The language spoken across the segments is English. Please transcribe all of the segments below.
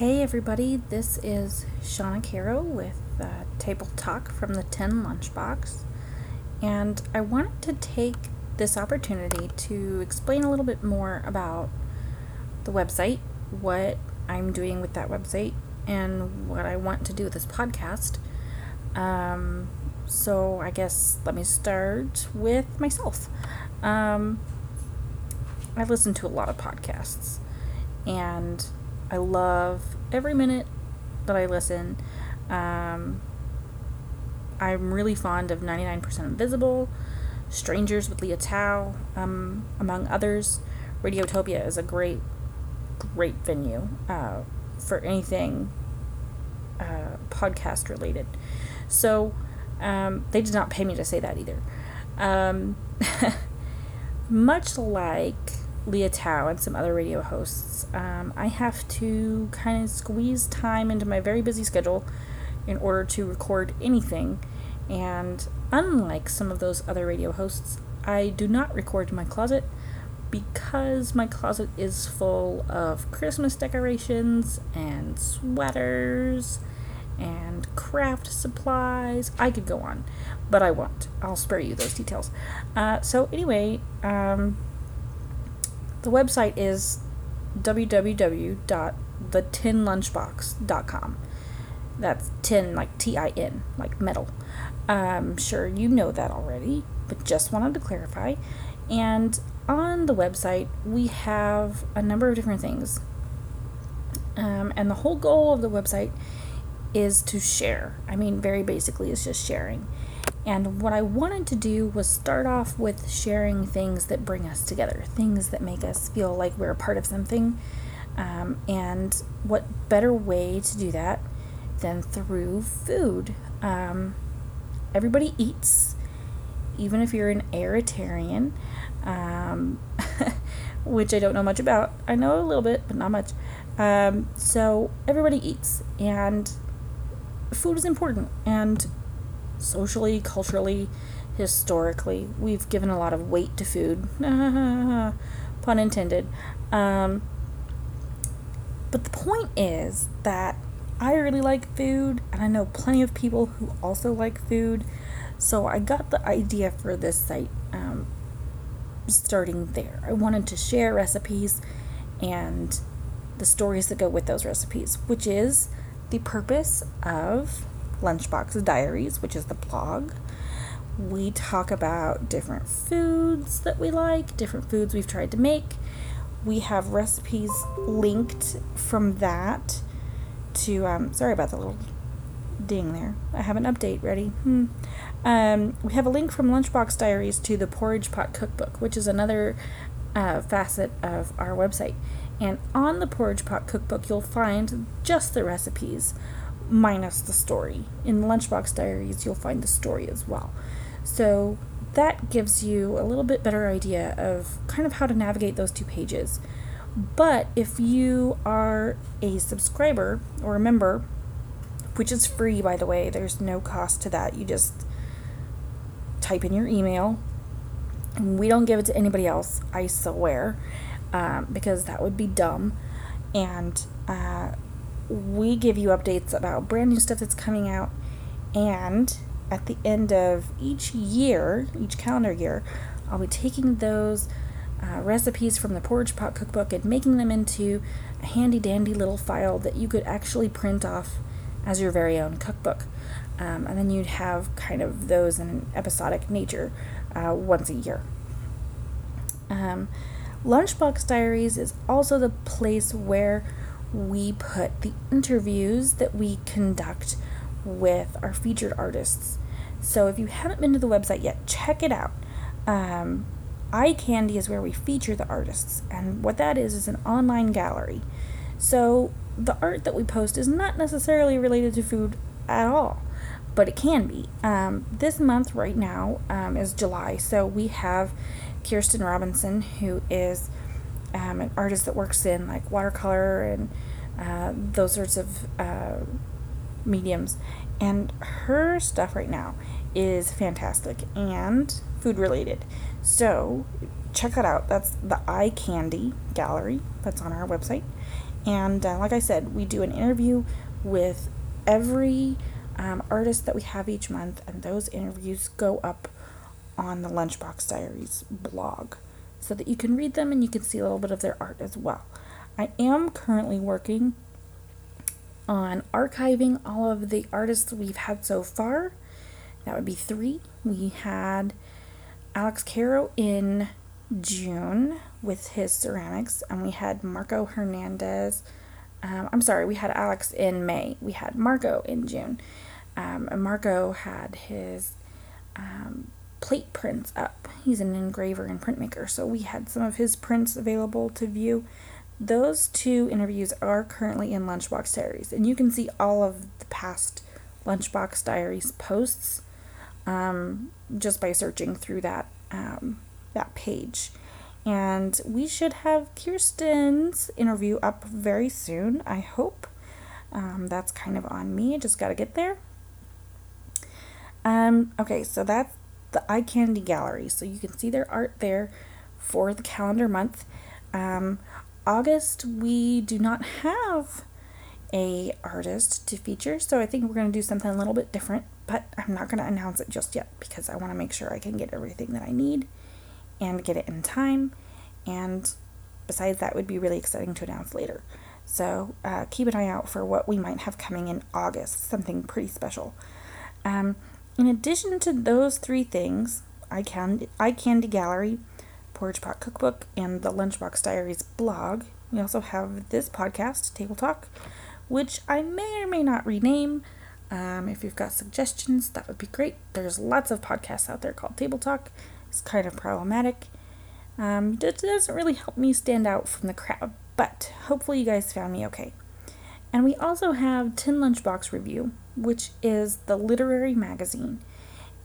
Hey everybody, this is Shauna Caro with uh, Table Talk from the Tin Lunchbox, and I wanted to take this opportunity to explain a little bit more about the website, what I'm doing with that website, and what I want to do with this podcast. Um, so I guess let me start with myself. Um, I listen to a lot of podcasts, and I love every minute that I listen. Um, I'm really fond of 99% Invisible, Strangers with Lea Thau, um, among others. Radiotopia is a great, great venue uh, for anything uh, podcast related. So um, they did not pay me to say that either. Um, much like Lea Thau and some other radio hosts, um, I have to kind of squeeze time into my very busy schedule in order to record anything. And unlike some of those other radio hosts, I do not record in my closet because my closet is full of Christmas decorations and sweaters and craft supplies. I could go on, but I won't. I'll spare you those details. Uh, so, anyway, um, the website is www.thetinlunchbox.com. That's tin, like T I N, like metal. I'm sure you know that already, but just wanted to clarify. And on the website, we have a number of different things. Um, and the whole goal of the website is to share. I mean, very basically, it's just sharing. And what I wanted to do was start off with sharing things that bring us together, things that make us feel like we're a part of something. Um, and what better way to do that than through food? Um, everybody eats, even if you're an Aeritarian, um, which I don't know much about. I know a little bit, but not much. Um, so everybody eats, and food is important. And socially, culturally, historically, we've given a lot of weight to food. Pun intended. Um, but the point is that I really like food, and I know plenty of people who also like food. So I got the idea for this site um, starting there. I wanted to share recipes and the stories that go with those recipes, which is the purpose of Lunchbox Diaries, which is the blog. We talk about different foods that we like, different foods we've tried to make. We have recipes linked from that to, um, sorry about the little ding there. I have an update ready. Hmm. Um, we have a link from Lunchbox Diaries to the Porridge Pot Cookbook, which is another uh, facet of our website. And on the Porridge Pot Cookbook, you'll find just the recipes minus the story. In Lunchbox Diaries, you'll find the story as well. So that gives you a little bit better idea of kind of how to navigate those two pages. But if you are a subscriber or a member, which is free by the way, there's no cost to that. You just type in your email. We don't give it to anybody else, I swear, um, because that would be dumb. And uh, we give you updates about brand new stuff that's coming out. And at the end of each year, each calendar year, I'll be taking those uh, recipes from the Porridge Pot Cookbook and making them into a handy dandy little file that you could actually print off as your very own cookbook. Um, and then you'd have kind of those in an episodic nature uh, once a year. Um, Lunchbox Diaries is also the place where we put the interviews that we conduct with our featured artists. So if you haven't been to the website yet, check it out. Um, Eye Candy is where we feature the artists, and what that is is an online gallery. So the art that we post is not necessarily related to food at all, but it can be. Um, this month, right now, um, is July, so we have Kirsten Robinson, who is um, an artist that works in like watercolor and uh, those sorts of uh, mediums. And her stuff right now is fantastic and food related. So check that out. That's the Eye Candy Gallery. That's on our website. And uh, like I said, we do an interview with every um, artist that we have each month, and those interviews go up on the Lunchbox Diaries blog so that you can read them and you can see a little bit of their art as well. I am currently working on archiving all of the artists we've had so far. That would be three. We had Alex Caro in June with his ceramics, and we had Marco Hernandez. Um, I'm sorry, we had Alex in May. We had Marco in June. Um, and Marco had his um, plate prints up. He's an engraver and printmaker, so we had some of his prints available to view. Those two interviews are currently in Lunchbox Diaries, and you can see all of the past Lunchbox Diaries posts um, just by searching through that um, that page. And we should have Kirsten's interview up very soon, I hope. Um, that's kind of on me. Just got to get there. Um, okay, so that's the Eye Candy Gallery. So you can see their art there for the calendar month. Um, August, we do not have a artist to feature, so I think we're going to do something a little bit different, but I'm not going to announce it just yet because I want to make sure I can get everything that I need and get it in time. And besides that, would be really exciting to announce later. So uh, keep an eye out for what we might have coming in August, something pretty special. Um, in addition to those three things, Eye Candy, Eye Candy Gallery, Porridge Pot Cookbook, and the Lunchbox Diaries blog, we also have this podcast, Table Talk, which I may or may not rename. Um, if you've got suggestions, that would be great. There's lots of podcasts out there called Table Talk. It's kind of problematic. Um, it doesn't really help me stand out from the crowd, but hopefully you guys found me okay. And we also have Tin Lunchbox Review, which is the literary magazine.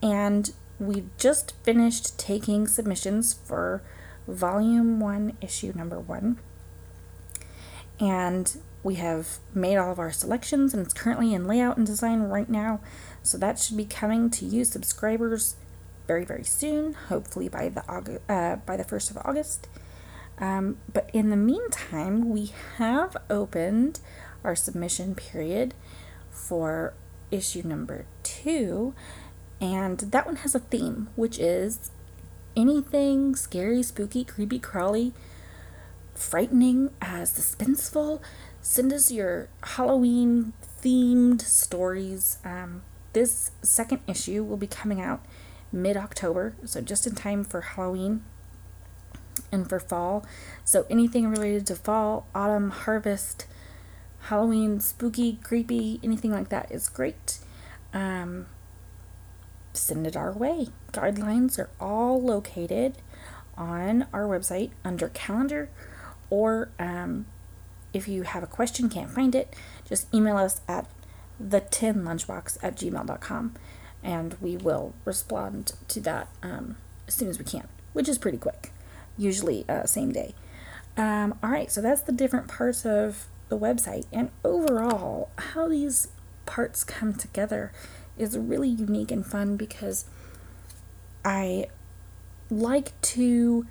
And we've just finished taking submissions for volume one, issue number one. And we have made all of our selections and it's currently in layout and design right now. So that should be coming to you subscribers very, very soon, hopefully by the August, uh, by the 1st of August. Um, but in the meantime, we have opened our submission period for issue number two, and that one has a theme, which is anything scary, spooky, creepy, crawly, frightening, uh, suspenseful. Send us your Halloween themed stories. Um, this second issue will be coming out mid October, so just in time for Halloween and for fall. So anything related to fall, autumn, harvest, Halloween, spooky, creepy, anything like that is great. Um, send it our way. Guidelines are all located on our website under calendar, or um, if you have a question, can't find it, just email us at the tin lunchbox at gmail.com and we will respond to that um, as soon as we can, which is pretty quick, usually uh, same day. Um, all right, so that's the different parts of the website. And overall, how these parts come together is really unique and fun because I like to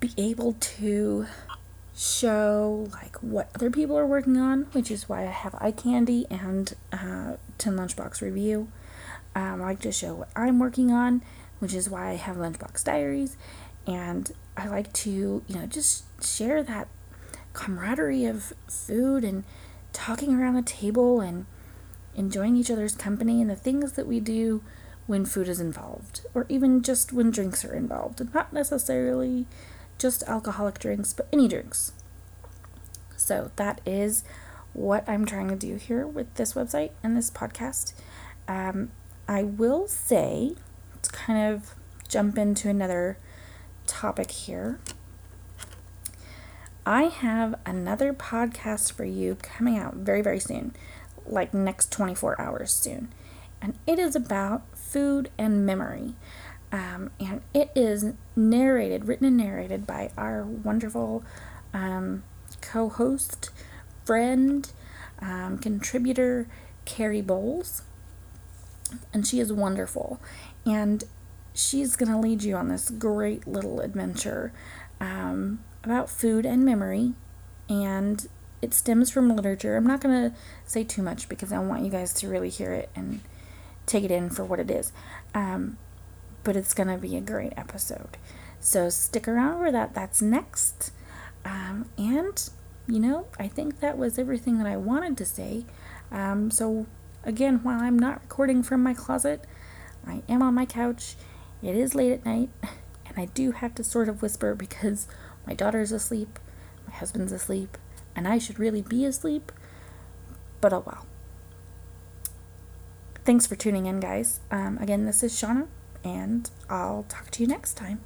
be able to show like what other people are working on, which is why I have eye candy and uh, Tin Lunchbox review. Um, I like to show what I'm working on, which is why I have Lunchbox Diaries, and I like to you know just share that camaraderie of food and talking around the table and enjoying each other's company and the things that we do when food is involved, or even just when drinks are involved. And not necessarily just alcoholic drinks, but any drinks. So that is what I'm trying to do here with this website and this podcast. Um, I will say, to kind of jump into another topic here, I have another podcast for you coming out very, very soon, like next 24 hours soon. And it is about food and memory. Um, and it is narrated, written and narrated by our wonderful um, co host, friend, um, contributor, Carrie Bowles. And she is wonderful. And she's going to lead you on this great little adventure um, about food and memory. And it stems from literature. I'm not going to say too much because I want you guys to really hear it and take it in for what it is. Um, but it's going to be a great episode. So stick around for that. That's next. Um, and, you know, I think that was everything that I wanted to say. Um, so, again, while I'm not recording from my closet, I am on my couch. It is late at night, and I do have to sort of whisper because my daughter's asleep, my husband's asleep, and I should really be asleep. But oh well. Thanks for tuning in, guys. Um, again, this is Shauna, and I'll talk to you next time.